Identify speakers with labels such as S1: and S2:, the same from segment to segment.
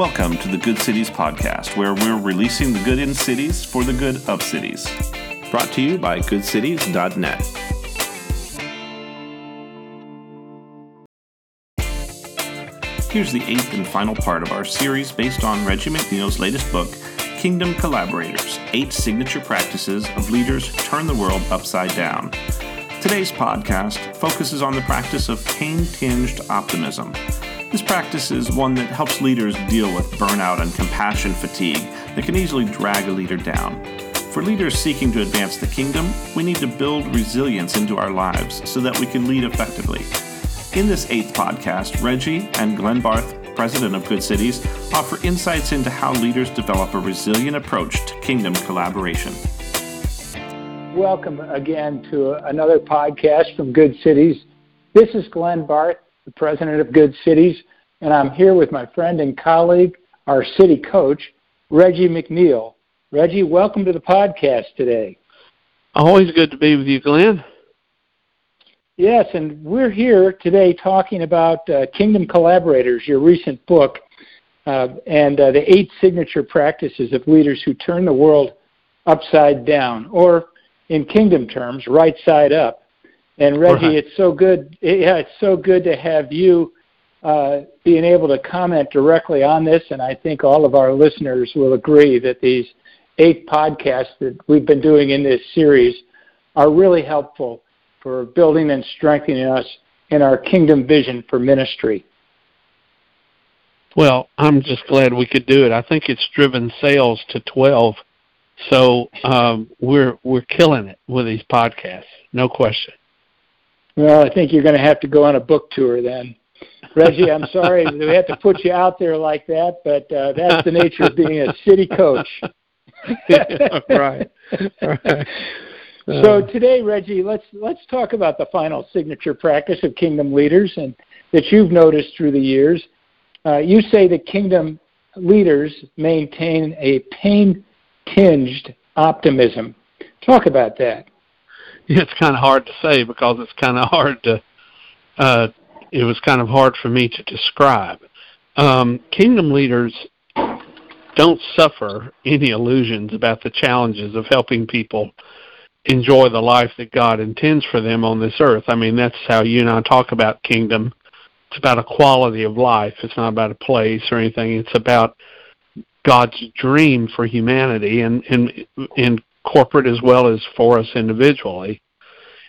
S1: Welcome to the Good Cities Podcast, where we're releasing the good in cities for the good of cities. Brought to you by goodcities.net. Here's the eighth and final part of our series based on Reggie McNeal's latest book, Kingdom Collaborators Eight Signature Practices of Leaders Turn the World Upside Down. Today's podcast focuses on the practice of pain tinged optimism. This practice is one that helps leaders deal with burnout and compassion fatigue that can easily drag a leader down. For leaders seeking to advance the kingdom, we need to build resilience into our lives so that we can lead effectively. In this eighth podcast, Reggie and Glenn Barth, president of Good Cities, offer insights into how leaders develop a resilient approach to kingdom collaboration.
S2: Welcome again to another podcast from Good Cities. This is Glenn Barth the president of Good Cities, and I'm here with my friend and colleague, our city coach, Reggie McNeal. Reggie, welcome to the podcast today.
S3: Always good to be with you, Glenn.
S2: Yes, and we're here today talking about uh, Kingdom Collaborators, your recent book, uh, and uh, the eight signature practices of leaders who turn the world upside down, or in kingdom terms, right side up. And Reggie, right. it's so good. Yeah, it's so good to have you uh, being able to comment directly on this. And I think all of our listeners will agree that these eight podcasts that we've been doing in this series are really helpful for building and strengthening us in our kingdom vision for ministry.
S3: Well, I'm just glad we could do it. I think it's driven sales to 12. So um, we're we're killing it with these podcasts, no question.
S2: Well, I think you're going to have to go on a book tour then. Reggie, I'm sorry we have to put you out there like that, but uh, that's the nature of being a city coach.
S3: right. right.
S2: So today, Reggie, let's let's talk about the final signature practice of kingdom leaders, and that you've noticed through the years. Uh, you say that kingdom leaders maintain a pain-tinged optimism. Talk about that
S3: it's kind of hard to say because it's kind of hard to uh, it was kind of hard for me to describe. Um, kingdom leaders don't suffer any illusions about the challenges of helping people enjoy the life that God intends for them on this earth. I mean, that's how you and I talk about kingdom. It's about a quality of life. It's not about a place or anything. It's about God's dream for humanity and and and corporate as well as for us individually.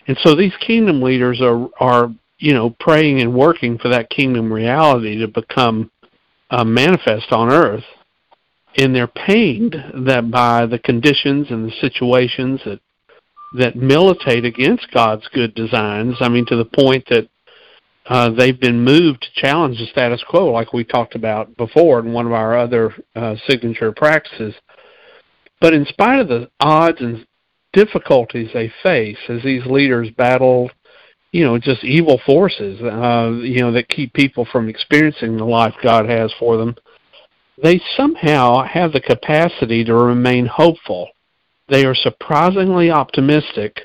S3: And so these kingdom leaders are are you know praying and working for that kingdom reality to become uh, manifest on earth. And they're pained that by the conditions and the situations that that militate against God's good designs. I mean, to the point that uh, they've been moved to challenge the status quo, like we talked about before in one of our other uh, signature practices. But in spite of the odds and difficulties they face as these leaders battle, you know, just evil forces, uh, you know, that keep people from experiencing the life God has for them, they somehow have the capacity to remain hopeful. They are surprisingly optimistic,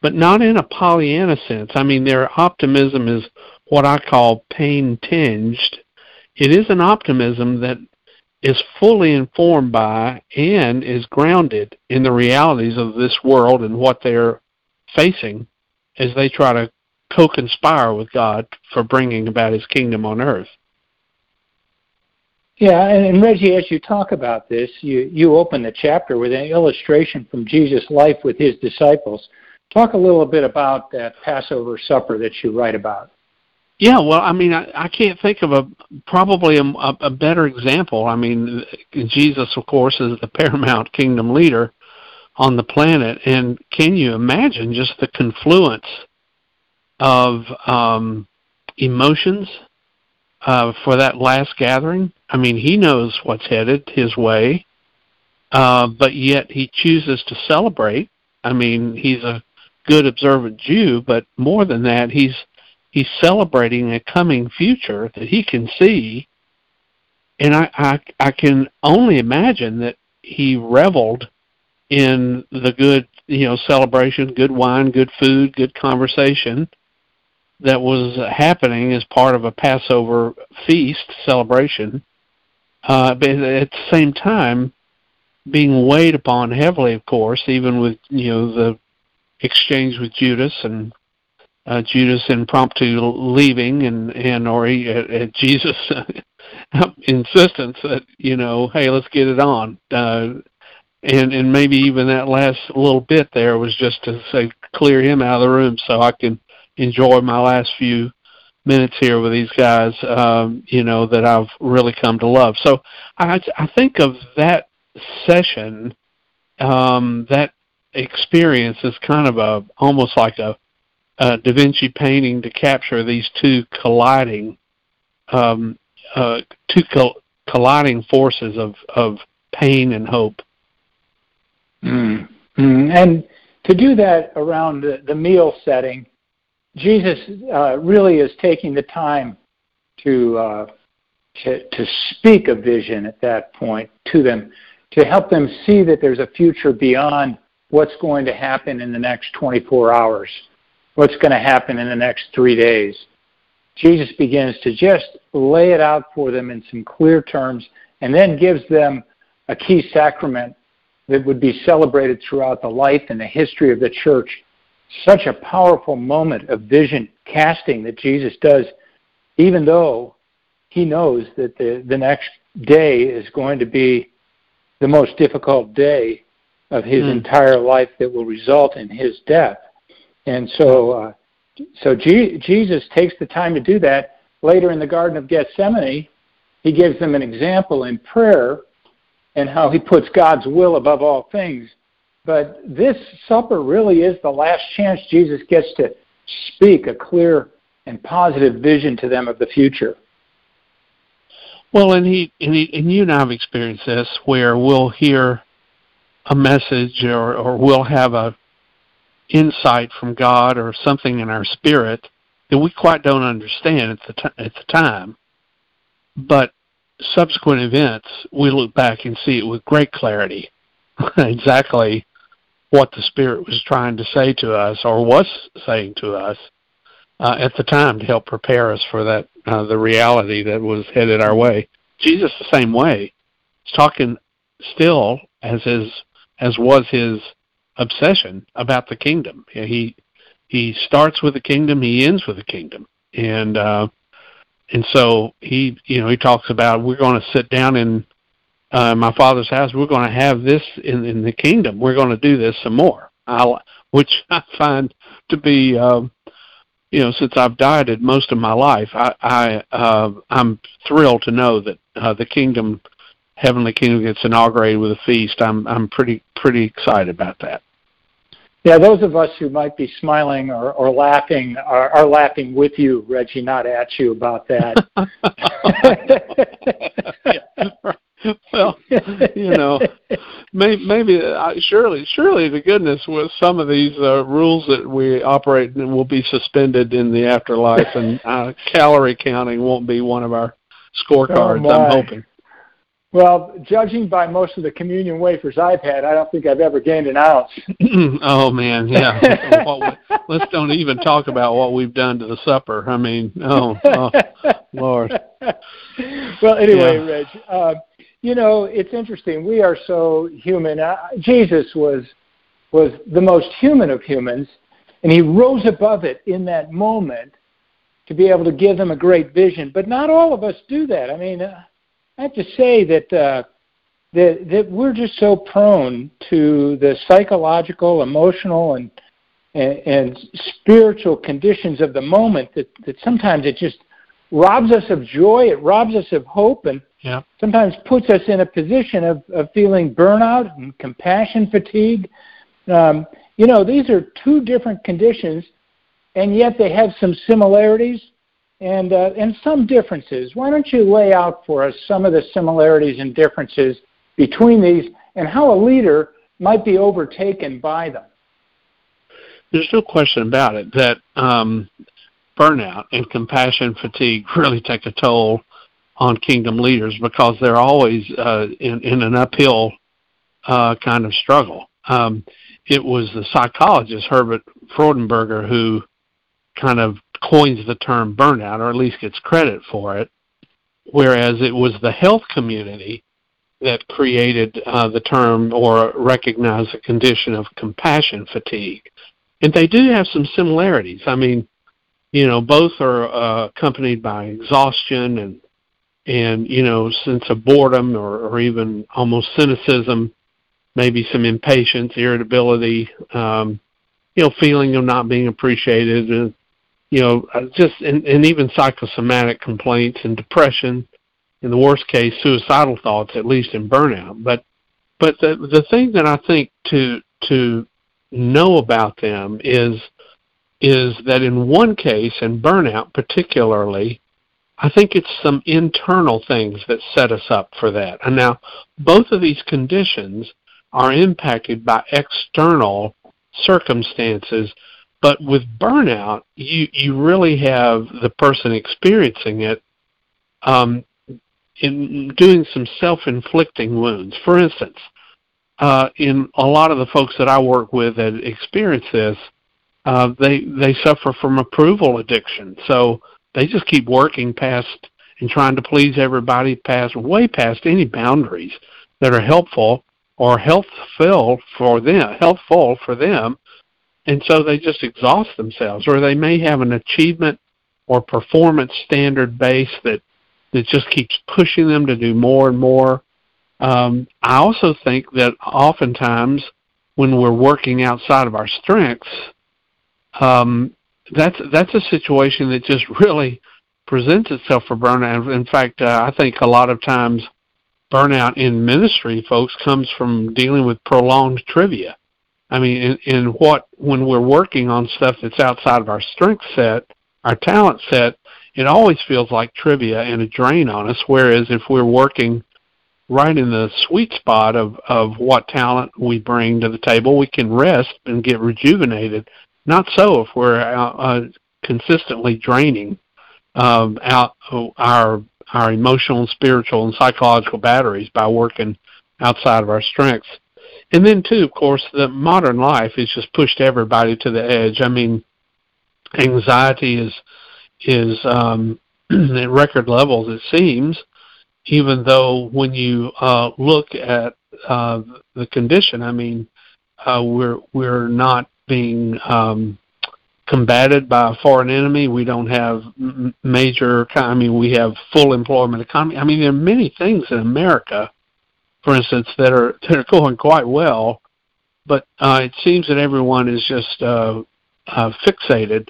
S3: but not in a Pollyanna sense. I mean, their optimism is what I call pain tinged. It is an optimism that is fully informed by and is grounded in the realities of this world and what they're facing as they try to co-conspire with God for bringing about His kingdom on earth.
S2: Yeah, and, Reggie, as you talk about this, you, you open the chapter with an illustration from Jesus' life with his disciples. Talk a little bit about that Passover supper that you write about.
S3: Yeah, well, I mean, I, I can't think of a probably a, a better example. I mean, Jesus, of course, is the paramount kingdom leader on the planet, and can you imagine just the confluence of um, emotions uh, for that last gathering? I mean, he knows what's headed his way, uh, but yet he chooses to celebrate. I mean, he's a good observant Jew, but more than that, he's he's celebrating a coming future that he can see and I, I I can only imagine that he reveled in the good you know celebration, good wine, good food, good conversation that was happening as part of a Passover feast celebration. uh, but at the same time, being weighed upon heavily, of course, even with you know the exchange with Judas and uh, Judas impromptu leaving and and or he, at, at Jesus insistence that you know hey let's get it on. Uh, and and maybe even that last little bit there was just to say clear him out of the room so I can enjoy my last few minutes here with these guys um, you know that I've really come to love. So I I think of that session um, that experience is kind of a almost like a, a Da Vinci painting to capture these two colliding um, uh, two col- colliding forces of of pain and hope.
S2: Mm. Mm. And to do that around the, the meal setting, Jesus uh, really is taking the time to, uh, to to speak a vision at that point to them, to help them see that there's a future beyond what's going to happen in the next 24 hours, what's going to happen in the next three days. Jesus begins to just lay it out for them in some clear terms and then gives them a key sacrament that would be celebrated throughout the life and the history of the church. Such a powerful moment of vision casting that Jesus does, even though he knows that the, the next day is going to be the most difficult day of his mm. entire life that will result in his death. And so, uh, so G- Jesus takes the time to do that. Later in the Garden of Gethsemane, he gives them an example in prayer and how he puts God's will above all things. But this supper really is the last chance Jesus gets to speak a clear and positive vision to them of the future.
S3: Well, and he and, he, and you and I have experienced this, where we'll hear a message or, or we'll have a insight from God or something in our spirit that we quite don't understand at the t- at the time, but subsequent events we look back and see it with great clarity, exactly what the Spirit was trying to say to us or was saying to us uh, at the time to help prepare us for that uh, the reality that was headed our way. Jesus the same way. He's talking still as his as was his obsession about the kingdom. He he starts with the kingdom, he ends with the kingdom, and uh, and so he you know he talks about we're going to sit down in uh, my father's house. We're going to have this in in the kingdom. We're going to do this some more. I, which I find to be um, you know since I've dieted most of my life, I, I uh, I'm thrilled to know that uh, the kingdom heavenly kingdom gets inaugurated with a feast. I'm I'm pretty pretty excited about that.
S2: Yeah, those of us who might be smiling or, or laughing are, are laughing with you, Reggie, not at you about that.
S3: well, you know, maybe, maybe uh, surely, surely the goodness with some of these uh, rules that we operate in will be suspended in the afterlife, and uh, calorie counting won't be one of our scorecards. Oh I'm hoping.
S2: Well, judging by most of the communion wafers I've had, I don't think I've ever gained an ounce.
S3: oh man, yeah. well, let's don't even talk about what we've done to the supper. I mean, oh, oh Lord.
S2: Well, anyway, yeah. Reg, uh, you know it's interesting. We are so human. Uh, Jesus was was the most human of humans, and he rose above it in that moment to be able to give them a great vision. But not all of us do that. I mean. Uh, I have to say that uh, that that we're just so prone to the psychological, emotional, and and, and spiritual conditions of the moment that that sometimes it just robs us of joy, it robs us of hope, and yeah. sometimes puts us in a position of, of feeling burnout and compassion fatigue. Um, you know, these are two different conditions, and yet they have some similarities and, uh, and some differences. Why don't you lay out for us some of the similarities and differences between these and how a leader might be overtaken by them?
S3: There's no question about it that um, burnout and compassion fatigue really take a toll on kingdom leaders because they're always uh, in, in an uphill uh, kind of struggle. Um, it was the psychologist Herbert Freudenberger who kind of coins the term burnout, or at least gets credit for it. whereas it was the health community that created uh, the term or recognized the condition of compassion fatigue. And they do have some similarities. I mean, you know, both are uh, accompanied by exhaustion and and you know, sense of boredom or, or even almost cynicism, maybe some impatience, irritability, um, you know, feeling of not being appreciated, and you know, uh, just and, and even psychosomatic complaints and depression. In the worst case, suicidal thoughts, at least in burnout. But but the the thing that I think to to know about them is is that in one case, in burnout particularly, I think it's some internal things that set us up for that. And now, both of these conditions are impacted by external circumstances, but with burnout, you you really have the person experiencing it um, in doing some self-inflicting wounds. For instance, uh, in a lot of the folks that I work with that experience this, uh, they they suffer from approval addiction. So they just keep working past and trying to please everybody, past way past any boundaries that are helpful or healthful for them, healthful for them, and so they just exhaust themselves. Or they may have an achievement or performance standard base that that just keeps pushing them to do more and more. Um, I also think that oftentimes when we're working outside of our strengths, um, that's that's a situation that just really presents itself for burnout. In fact, uh, I think a lot of times burnout in ministry, folks, comes from dealing with prolonged trivia. I mean, in, in what when we're working on stuff that's outside of our strength set, our talent set, it always feels like trivia and a drain on us. Whereas if we're working right in the sweet spot of of what talent we bring to the table, we can rest and get rejuvenated not so if we're uh, uh, consistently draining um, out our our emotional, and spiritual, and psychological batteries by working outside of our strengths. And then too, of course, the modern life has just pushed everybody to the edge. I mean, anxiety is is um, at record levels. It seems, even though when you uh, look at uh, the condition, I mean, uh, we're we're not being um, combated by a foreign enemy. We don't have major. Mean, we have full employment economy. I mean, there are many things in America, for instance, that are that are going quite well, but uh, it seems that everyone is just uh, uh, fixated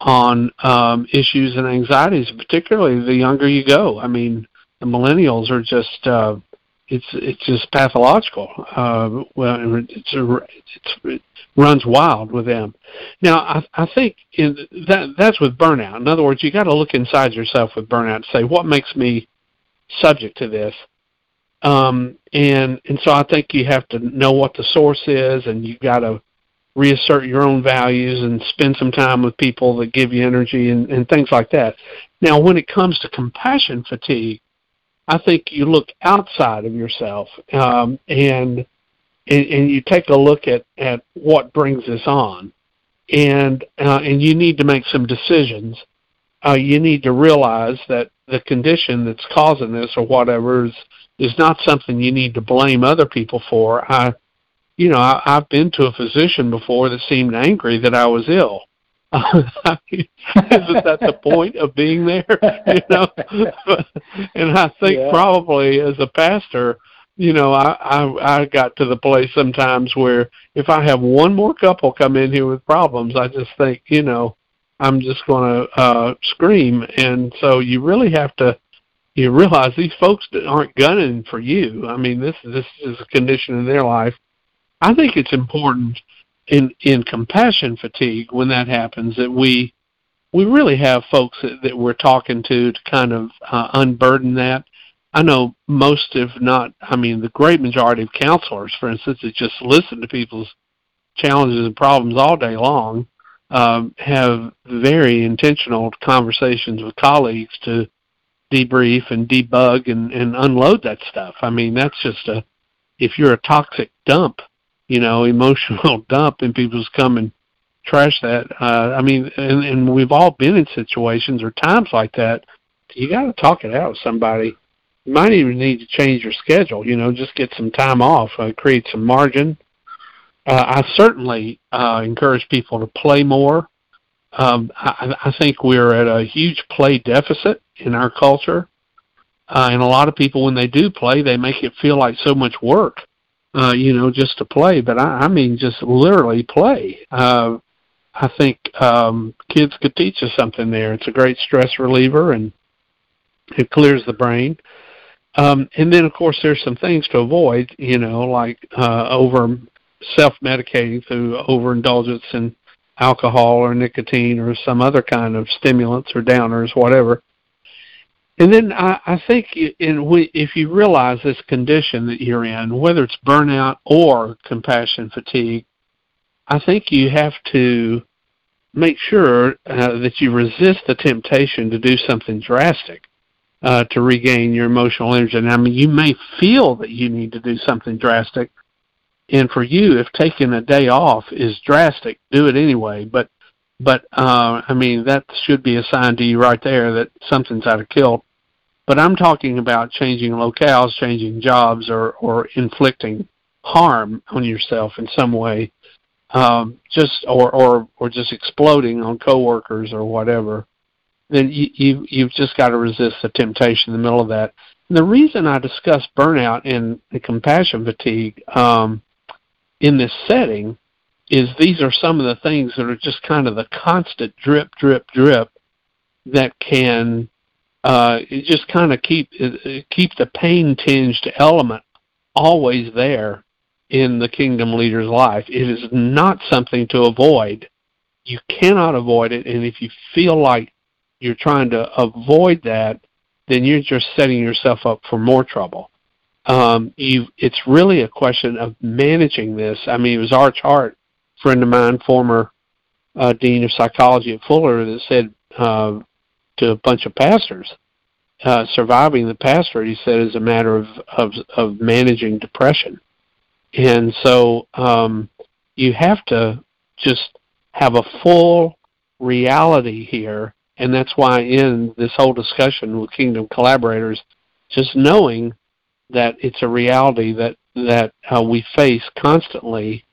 S3: on um, issues and anxieties, particularly the younger you go. I mean, the millennials are just uh, it's it's just pathological. Uh, well, it's, it's it runs wild with them. Now, I, I think in that that's with burnout. In other words, you got to look inside yourself with burnout to say what makes me subject to this. Um, and and so I think you have to know what the source is, and you got to reassert your own values and spend some time with people that give you energy and, and things like that. Now, when it comes to compassion fatigue, I think you look outside of yourself um, and, and and you take a look at at what brings this on, and uh, and you need to make some decisions. Uh, you need to realize that the condition that's causing this or whatever is is not something you need to blame other people for. I, you know, I, I've been to a physician before that seemed angry that I was ill, isn't that the point of being there? You know, and I think yeah. probably as a pastor, you know, I, I I got to the place sometimes where if I have one more couple come in here with problems, I just think, you know, I'm just going to uh scream. And so you really have to you realize these folks aren't gunning for you. I mean, this this is a condition in their life. I think it's important in in compassion fatigue when that happens that we we really have folks that, that we're talking to to kind of uh, unburden that. I know most, if not, I mean, the great majority of counselors, for instance, that just listen to people's challenges and problems all day long, um, have very intentional conversations with colleagues to debrief and debug and, and unload that stuff. I mean, that's just a, if you're a toxic dump, you know, emotional dump and people just come and trash that. Uh, I mean, and, and we've all been in situations or times like that. you got to talk it out with somebody. You might even need to change your schedule. You know, just get some time off, uh, create some margin. Uh, I certainly uh, encourage people to play more. Um, I, I think we're at a huge play deficit in our culture, uh, and a lot of people, when they do play, they make it feel like so much work. Uh, you know, just to play, but I, I mean, just literally play. Uh, I think um, kids could teach us something there. It's a great stress reliever and it clears the brain. Um, and then, of course, there's some things to avoid, you know, like uh, over self-medicating through overindulgence in alcohol or nicotine or some other kind of stimulants or downers, whatever. And then I, I think in, if you realize this condition that you're in, whether it's burnout or compassion fatigue, I think you have to make sure uh, that you resist the temptation to do something drastic uh, to regain your emotional energy. And I mean, you may feel that you need to do something drastic, and for you, if taking a day off is drastic, do it anyway. But but uh, I mean, that should be a sign to you right there that something's out of kilt. But I'm talking about changing locales, changing jobs, or or inflicting harm on yourself in some way um, just or, or or just exploding on coworkers or whatever, then you, you you've just got to resist the temptation in the middle of that. And the reason I discuss burnout and, and compassion fatigue um, in this setting is these are some of the things that are just kind of the constant drip, drip, drip that can uh, just kind of keep keep the pain tinged element always there in the kingdom leader's life. It is not something to avoid. You cannot avoid it, and if you feel like you're trying to avoid that, then you're just setting yourself up for more trouble. Um, you, it's really a question of managing this. I mean, it was Arch Hart, friend of mine, former uh, dean of psychology at Fuller, that said uh, to a bunch of pastors, uh, surviving the pastor, he said, is a matter of, of, of managing depression. And so um, you have to just have a full reality here. And that's why in this whole discussion with Kingdom collaborators, just knowing that it's a reality that that uh, we face constantly.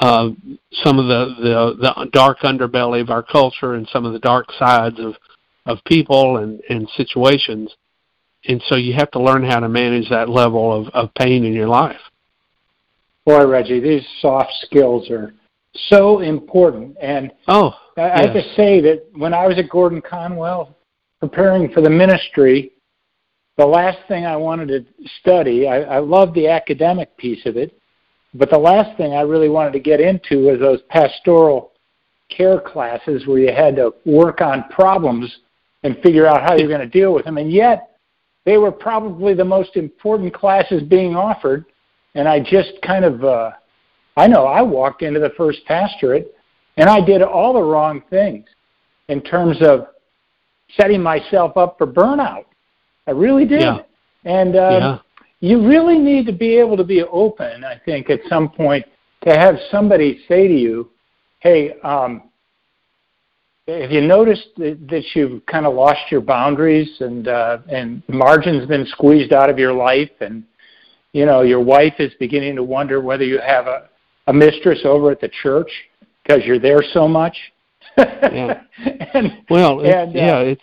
S3: Uh, some of the, the the dark underbelly of our culture and some of the dark sides of of people and and situations, and so you have to learn how to manage that level of, of pain in your life.
S2: Boy, Reggie, these soft skills are so important. And
S3: oh,
S2: I, yes. I have to say that when I was at Gordon Conwell preparing for the ministry, the last thing I wanted to study, I, I loved the academic piece of it, but the last thing I really wanted to get into was those pastoral care classes where you had to work on problems and figure out how you're going to deal with them. And yet, they were probably the most important classes being offered and I just kind of, uh, I know I walked into the first pastorate and I did all the wrong things in terms of setting myself up for burnout. I really did.
S3: Yeah.
S2: And uh, yeah. You really need to be able to be open, I think, at some point to have somebody say to you, hey, um, have you noticed that, that you've kind of lost your boundaries and uh, and margin's been squeezed out of your life and you know, your wife is beginning to wonder whether you have a, a mistress over at the church because you're there so much.
S3: yeah. and, well, and, uh, yeah, it's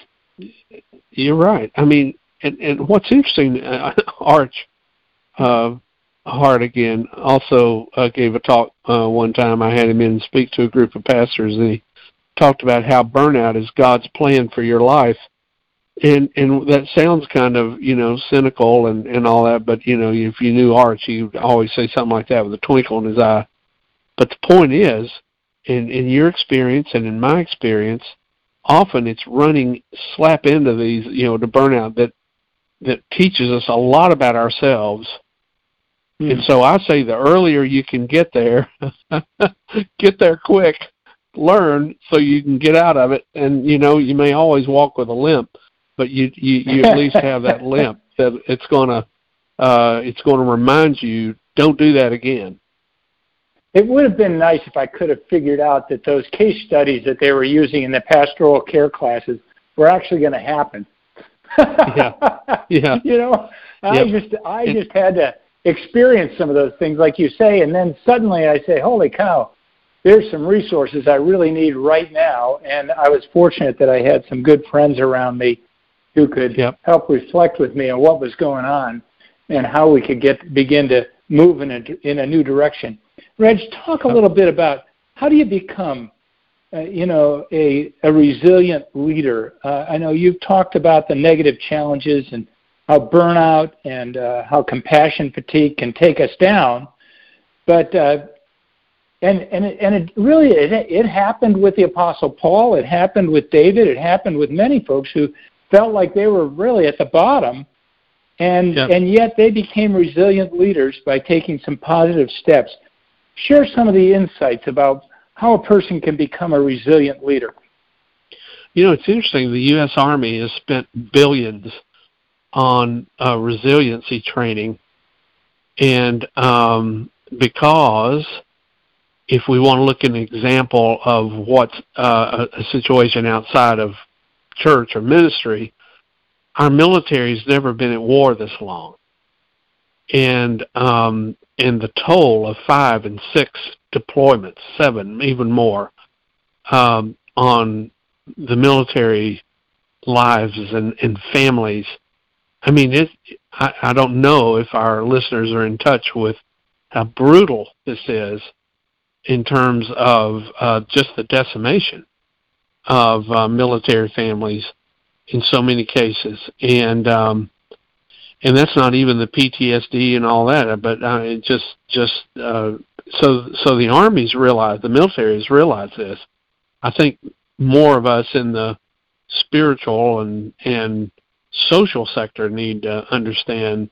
S3: you're right. I mean, and and what's interesting, uh, Arch uh, Hart again also uh, gave a talk uh, one time. I had him in and speak to a group of pastors, and he talked about how burnout is God's plan for your life and and that sounds kind of you know cynical and and all that but you know if you knew arch he would always say something like that with a twinkle in his eye but the point is in in your experience and in my experience often it's running slap into these you know to burnout that that teaches us a lot about ourselves mm. and so i say the earlier you can get there get there quick learn so you can get out of it and you know you may always walk with a limp but you you, you at least have that limp that it's gonna uh, it's going to remind you don't do that again.
S2: It would have been nice if I could have figured out that those case studies that they were using in the pastoral care classes were actually going to happen.
S3: Yeah, yeah.
S2: You know, I
S3: Yep.
S2: just I just had to experience some of those things, like you say, and then suddenly I say, "Holy cow!" There's some resources I really need right now, and I was fortunate that I had some good friends around me who could
S3: Yep.
S2: help reflect with me on what was going on and how we could get begin to move in a in a new direction. Reg, talk a little bit about how do you become, uh, you know, a a resilient leader. Uh, I know you've talked about the negative challenges and how burnout and uh, how compassion fatigue can take us down, but uh, and and it, and it really it, it happened with the apostle Paul. It happened with David. It happened with many folks who felt like they were really at the bottom and
S3: Yeah.
S2: and yet they became resilient leaders by taking some positive steps. Share some of the insights about how a person can become a resilient leader.
S3: You know, it's interesting. The U.S. Army has spent billions on uh, resiliency training, and um, because if we want to look at an example of what uh, a, situation outside of church or ministry, our military's never been at war this long, and um, and the toll of five and six deployments, seven, even more, um, on the military lives and, and families. I mean, it. I, I don't know if our listeners are in touch with how brutal this is in terms of uh, just the decimation of uh, military families in so many cases, and um, and that's not even the PTSD and all that, but uh, it just just uh, so so the armies realize the military has realized this. I think more of us in the spiritual and and social sector need to understand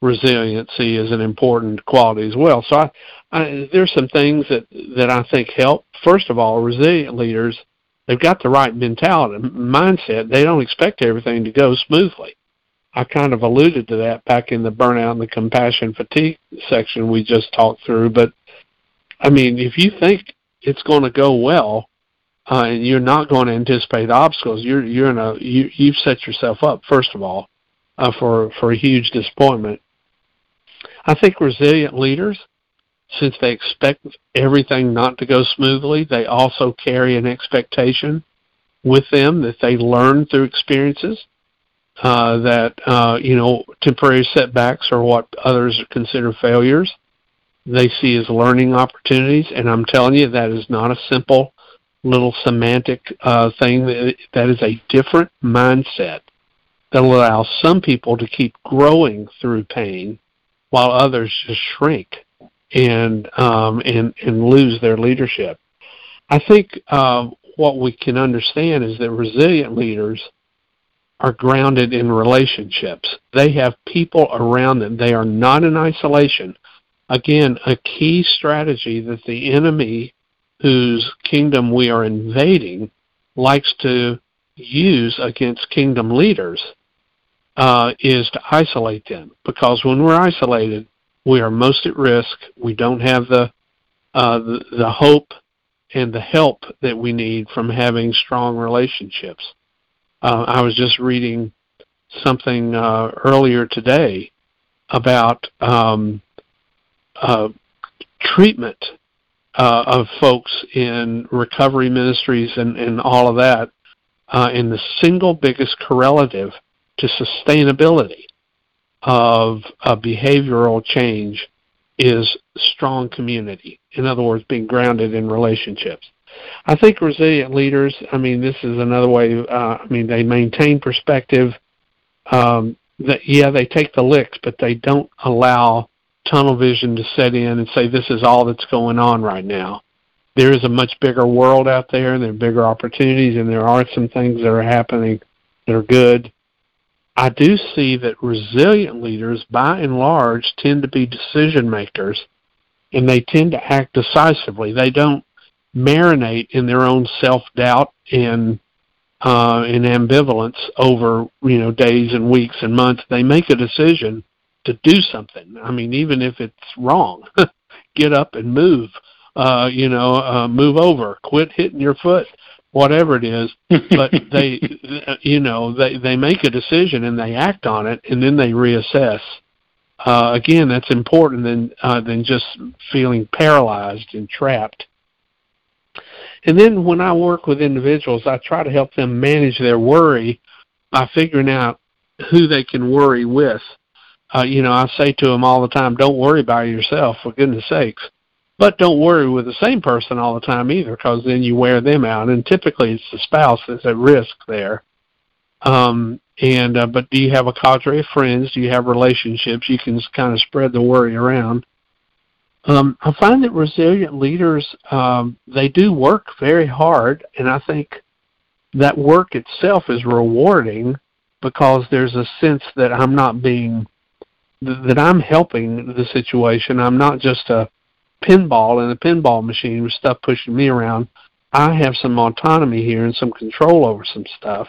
S3: resiliency is an important quality as well. So I, I there's some things that that I think help. First of all, resilient leaders they've got the right mentality mindset. They don't expect everything to go smoothly. I kind of alluded to that back in the burnout and the compassion fatigue section we just talked through. But I mean, if you think it's going to go well, uh, and you're not going to anticipate obstacles, you're you're in a you you've set yourself up first of all uh, for for a huge disappointment. I think resilient leaders, since they expect everything not to go smoothly, they also carry an expectation with them that they learn through experiences. Uh, that uh, you know temporary setbacks are what others consider failures. They see as learning opportunities, and I'm telling you that is not a simple little semantic uh, thing. That, is a different mindset that will allow some people to keep growing through pain, while others just shrink and um, and and lose their leadership. I think uh, what we can understand is that resilient leaders are grounded in relationships. They have people around them. They are not in isolation. Again, a key strategy that the enemy whose kingdom we are invading likes to use against kingdom leaders uh, is to isolate them. Because when we're isolated, we are most at risk. We don't have the, uh, the the hope and the help that we need from having strong relationships. Uh, I was just reading something uh, earlier today about um, uh, treatment uh, of folks in recovery ministries and, and all of that. Uh, and the single biggest correlative to sustainability of a behavioral change is strong community. In other words, being grounded in relationships. I think resilient leaders, I mean, this is another way, uh, I mean, they maintain perspective. Um, that, yeah, they take the licks, but they don't allow tunnel vision to set in and say, this is all that's going on right now. There is a much bigger world out there, and there are bigger opportunities, and there are some things that are happening that are good. I do see that resilient leaders, by and large, tend to be decision makers, and they tend to act decisively. They don't marinate in their own self doubt and uh, ambivalence over you know days and weeks and months. They make a decision to do something. I mean, even if it's wrong, get up and move. Uh, you know, uh, move over. Quit hitting your foot whatever it is, but they, you know, they they make a decision and they act on it, and then they reassess. Uh, again, that's important than uh, than just feeling paralyzed and trapped. And then when I work with individuals, I try to help them manage their worry by figuring out who they can worry with. Uh, you know, I say to them all the time, "Don't worry by yourself, for goodness sakes." But don't worry with the same person all the time either, because then you wear them out, and typically it's the spouse that's at risk there. Um, and uh, but do you have a cadre of friends? Do you have relationships? You can kind of spread the worry around. Um, I find that resilient leaders um, they do work very hard, and I think that work itself is rewarding because there's a sense that I'm not being that I'm helping the situation. I'm not just a pinball in a pinball machine with stuff pushing me around. I have some autonomy here and some control over some stuff.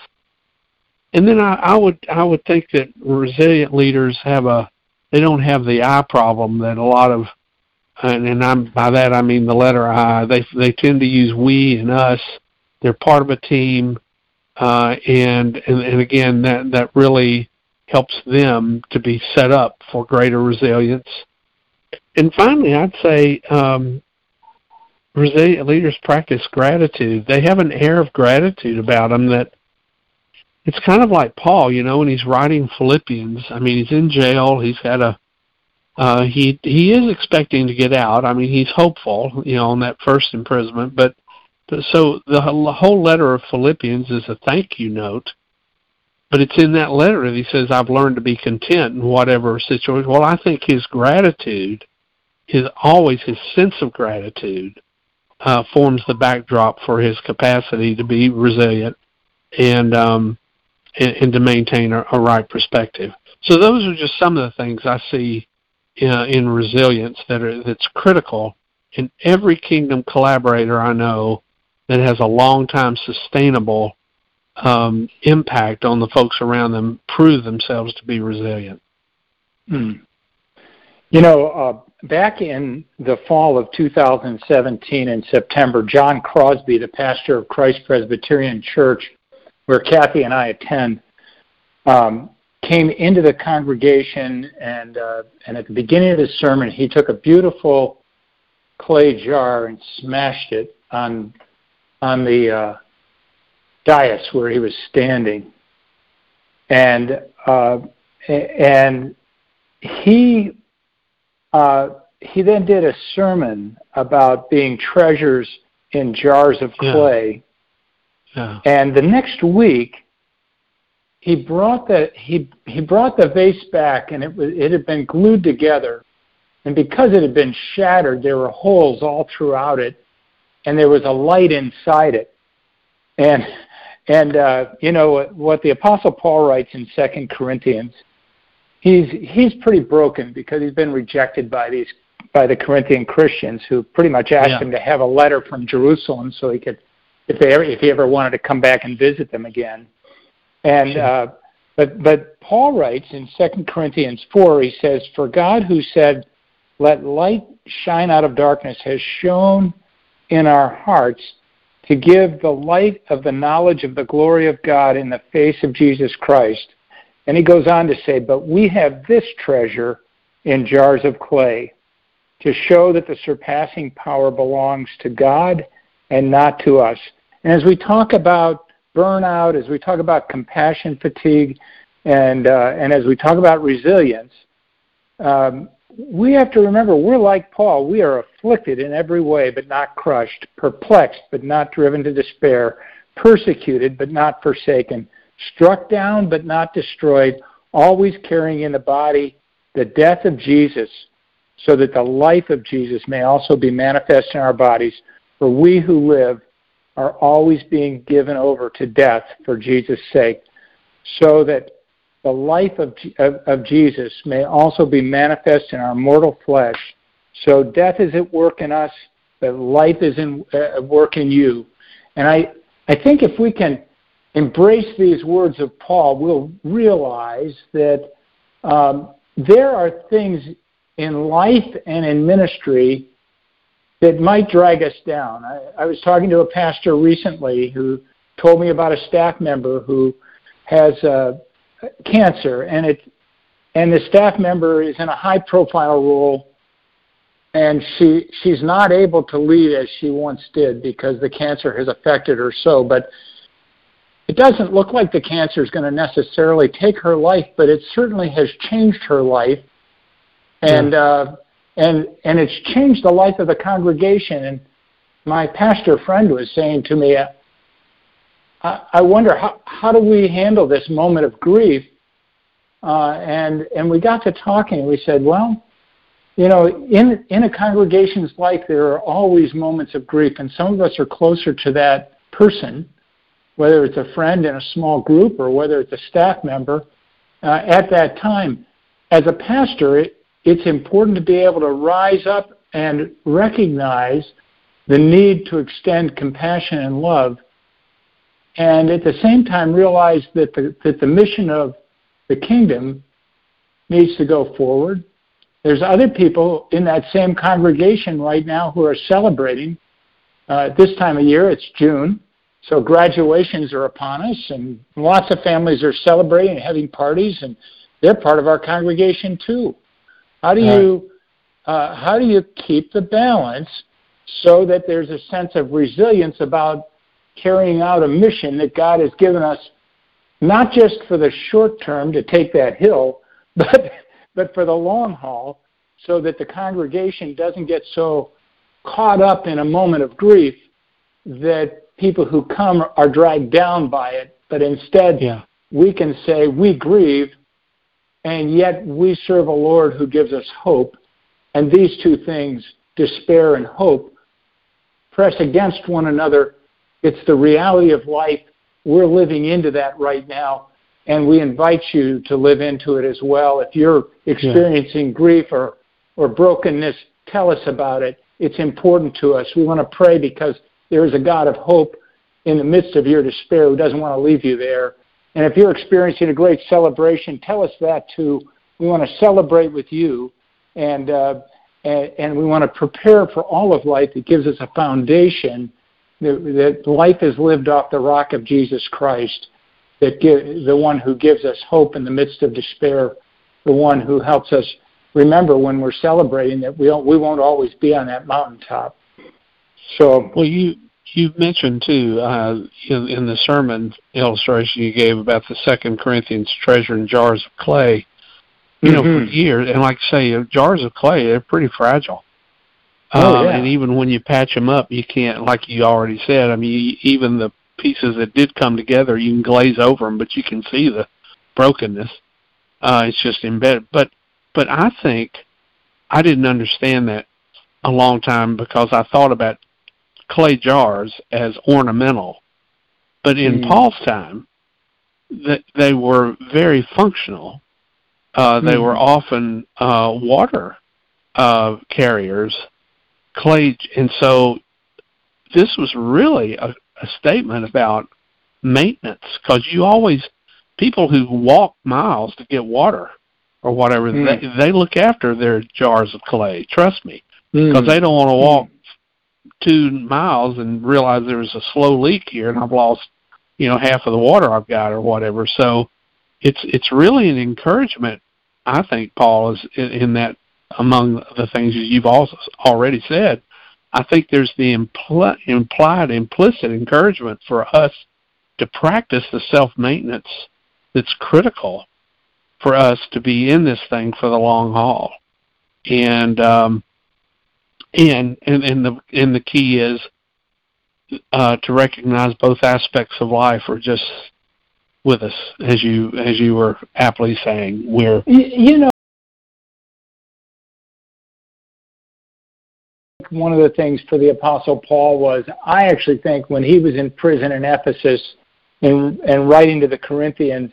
S3: And then I, I would I would think that resilient leaders have a they don't have the I problem that a lot of and, and I'm by that I mean the letter I. They they tend to use we and us. They're part of a team, uh, and, and and again that that really helps them to be set up for greater resilience and finally, I'd say um, resilient leaders practice gratitude. They have an air of gratitude about them that it's kind of like Paul, you know, when he's writing Philippians. I mean, he's in jail. He's had a uh, he he is expecting to get out. I mean, he's hopeful, you know, on that first imprisonment. But so the whole letter of Philippians is a thank you note. But it's in that letter that he says, "I've learned to be content in whatever situation." Well, I think his gratitude his always his sense of gratitude uh, forms the backdrop for his capacity to be resilient and um, and, and to maintain a, a, right perspective. So those are just some of the things I see uh, in resilience that are that's critical in every kingdom collaborator I know that has a long time sustainable um, impact on the folks around them prove themselves to be resilient.
S2: Hmm. You know, uh, back in the fall of 2017 in September, John Crosby, the pastor of Christ Presbyterian Church, where Kathy and I attend, um, came into the congregation and uh, and at the beginning of his sermon, he took a beautiful clay jar and smashed it on on the uh, dais where he was standing, and uh, and he uh, he then did a sermon about being treasures in jars of clay. Yeah. Yeah. And the next week, he brought the he he brought the vase back, and it was it had been glued together, and because it had been shattered, there were holes all throughout it, and there was a light inside it, and and uh, you know what the Apostle Paul writes in Second Corinthians he's he's pretty broken because he's been rejected by these by the Corinthian Christians who pretty much asked yeah. him to have a letter from Jerusalem so he could if they ever, if he ever wanted to come back and visit them again. And sure. uh, but but Paul writes in Second Corinthians four he says, For God who said, Let light shine out of darkness has shone in our hearts to give the light of the knowledge of the glory of God in the face of Jesus Christ. And he goes on to say, But we have this treasure in jars of clay to show that the surpassing power belongs to God and not to us. And as we talk about burnout, as we talk about compassion fatigue, and, uh, and as we talk about resilience, um, we have to remember we're like Paul. We are afflicted in every way, but not crushed, perplexed, but not driven to despair, persecuted, but not forsaken struck down but not destroyed, always carrying in the body the death of Jesus, so that the life of Jesus may also be manifest in our bodies. For we who live are always being given over to death for Jesus' sake, so that the life of, of, of Jesus may also be manifest in our mortal flesh. So death is at work in us, but life is in uh, work in you. And I, I think if we can embrace these words of Paul, we'll realize that um, there are things in life and in ministry that might drag us down. I, I was talking to a pastor recently who told me about a staff member who has uh, cancer, and it and the staff member is in a high profile role and she she's not able to lead as she once did because the cancer has affected her so but it doesn't look like the cancer is going to necessarily take her life but it certainly has changed her life and yeah. uh and and it's changed the life of the congregation and my pastor friend was saying to me I, wonder how how do we handle this moment of grief uh, and and we got to talking. And We said, well, you know, in in a congregation's life, there are always moments of grief, and some of us are closer to that person, whether it's a friend in a small group or whether it's a staff member. Uh, at that time, as a pastor, it, it's important to be able to rise up and recognize the need to extend compassion and love, and at the same time realize that the that the mission of the kingdom needs to go forward. There's other people in that same congregation right now who are celebrating. Uh, this time of year, it's June, so graduations are upon us, and lots of families are celebrating and having parties, and they're part of our congregation too. How do you uh, how do you keep the balance so that there's a sense of resilience about carrying out a mission that God has given us not just for the short term to take that hill, but but for the long haul, so that the congregation doesn't get so caught up in a moment of grief that people who come are dragged down by it, but instead yeah. we can say we grieve, and yet we serve a Lord who gives us hope, and these two things, despair and hope, press against one another. It's the reality of life we're living into that right now, and we invite you to live into it as well. If you're experiencing yeah. grief or, or brokenness, tell us about it. It's important to us. We want to pray because there is a God of hope in the midst of your despair who doesn't want to leave you there. And if you're experiencing a great celebration, tell us that too. We want to celebrate with you, and uh, and, and we want to prepare for all of life. It gives us a foundation that life is lived off the rock of Jesus Christ, that give, the one who gives us hope in the midst of despair, the one who helps us remember when we're celebrating that we don't, we won't always be on that mountaintop. So,
S3: well, you you mentioned too uh, in, in the sermon illustration you gave about the Second Corinthians treasure in jars of clay. You mm-hmm. know, for mm-hmm. years, and like I say, jars of clay they're pretty fragile Oh, um, yeah. And even when you patch them up, you can't, like you already said. I mean, even the pieces that did come together, you can glaze over them, but you can see the brokenness. Uh, it's just embedded. But, but I think I didn't understand that a long time because I thought about clay jars as ornamental. But in mm. Paul's time, that they were very functional. Uh, they mm. were often uh, water uh, carriers clay, and so this was really a, a statement about maintenance because you always people who walk miles to get water or whatever mm. they they look after their jars of clay. Trust me, because mm. they don't want to walk two miles and realize there's a slow leak here and I've lost you know half of the water I've got or whatever. So it's it's really an encouragement. I think Paul is in, in that among the things you've also already said, I think there's the impl- implied, implicit encouragement for us to practice the self maintenance that's critical for us to be in this thing for the long haul. And um, and and and the and the key is uh, to recognize both aspects of life are just with us, as you as you were aptly saying. We're
S2: you know one of the things for the Apostle Paul was I actually think when he was in prison in Ephesus and, and writing to the Corinthians,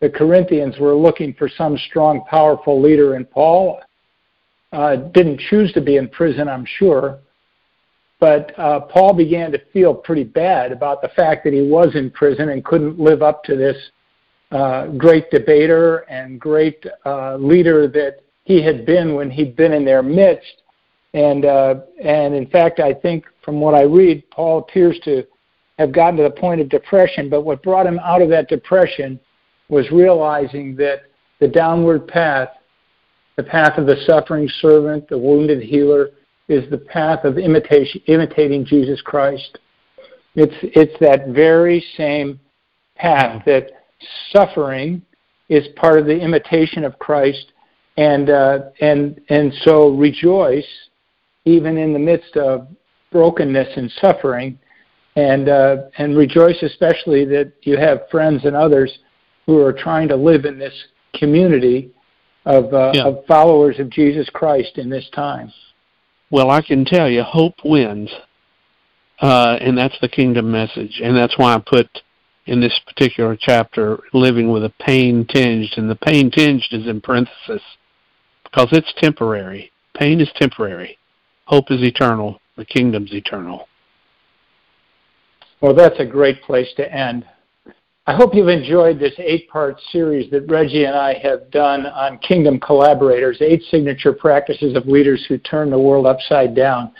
S2: the Corinthians were looking for some strong, powerful leader, and Paul uh, didn't choose to be in prison, I'm sure. But uh, Paul began to feel pretty bad about the fact that he was in prison and couldn't live up to this uh, great debater and great uh, leader that he had been when he'd been in their midst And uh, and in fact, I think from what I read, Paul appears to have gotten to the point of depression. But what brought him out of that depression was realizing that the downward path, the path of the suffering servant, the wounded healer, is the path of imitation, imitating Jesus Christ. It's it's that very same path that suffering is part of the imitation of Christ, and uh, and and so rejoice even in the midst of brokenness and suffering, and uh, and rejoice especially that you have friends and others who are trying to live in this community of, uh, yeah. of followers of Jesus Christ in this time.
S3: Well, I can tell you, hope wins, uh, and that's the kingdom message, and that's why I put in this particular chapter living with a pain tinged, and the pain tinged is in parenthesis because it's temporary. Pain is temporary. Hope is eternal. The kingdom's eternal.
S2: Well, that's a great place to end. I hope you've enjoyed this eight part series that Reggie and I have done on Kingdom Collaborators, eight signature practices of leaders who turn the world upside down.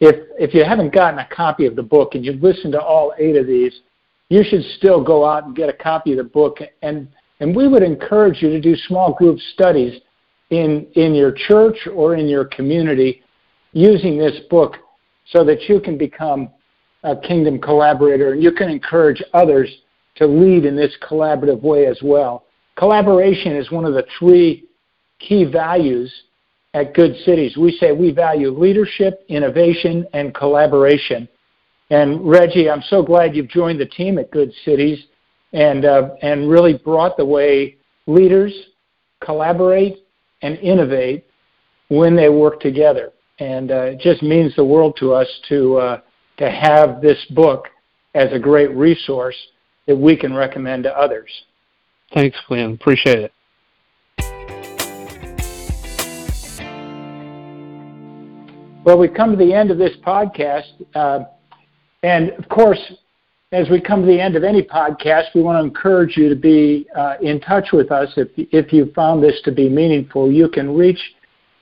S2: If, if you haven't gotten a copy of the book and you've listened to all eight of these, you should still go out and get a copy of the book. And, and we would encourage you to do small group studies in, in your church or in your community using this book so that you can become a kingdom collaborator and you can encourage others to lead in this collaborative way as well. Collaboration is one of the three key values at Good Cities. We say we value leadership, innovation, and collaboration. And Reggie, I'm so glad you've joined the team at Good Cities and, uh, and really brought the way leaders collaborate and innovate when they work together and uh, it just means the world to us to uh, to have this book as a great resource that we can recommend to others.
S3: Thanks, Glenn. Appreciate it.
S2: Well, we've come to the end of this podcast. Uh, and of course, as we come to the end of any podcast, we want to encourage you to be uh, in touch with us. If, if you found this to be meaningful, you can reach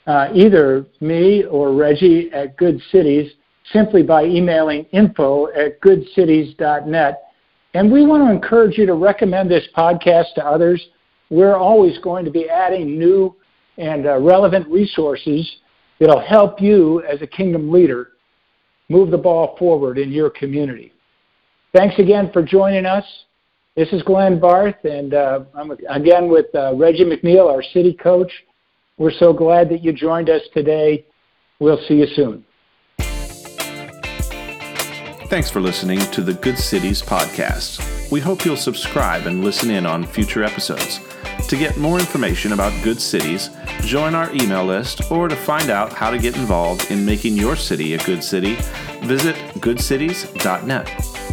S2: uh, either me or Reggie at Good Cities simply by emailing info at goodcities.net. And we want to encourage you to recommend this podcast to others. We're always going to be adding new and uh, relevant resources that'll help you as a kingdom leader move the ball forward in your community. Thanks again for joining us. This is Glenn Barth, and uh, I'm again with uh, Reggie McNeal, our city coach. We're so glad that you joined us today. We'll see you soon.
S1: Thanks for listening to the Good Cities podcast. We hope you'll subscribe and listen in on future episodes. To get more information about Good Cities, join our email list, or to find out how to get involved in making your city a good city, visit goodcities.net.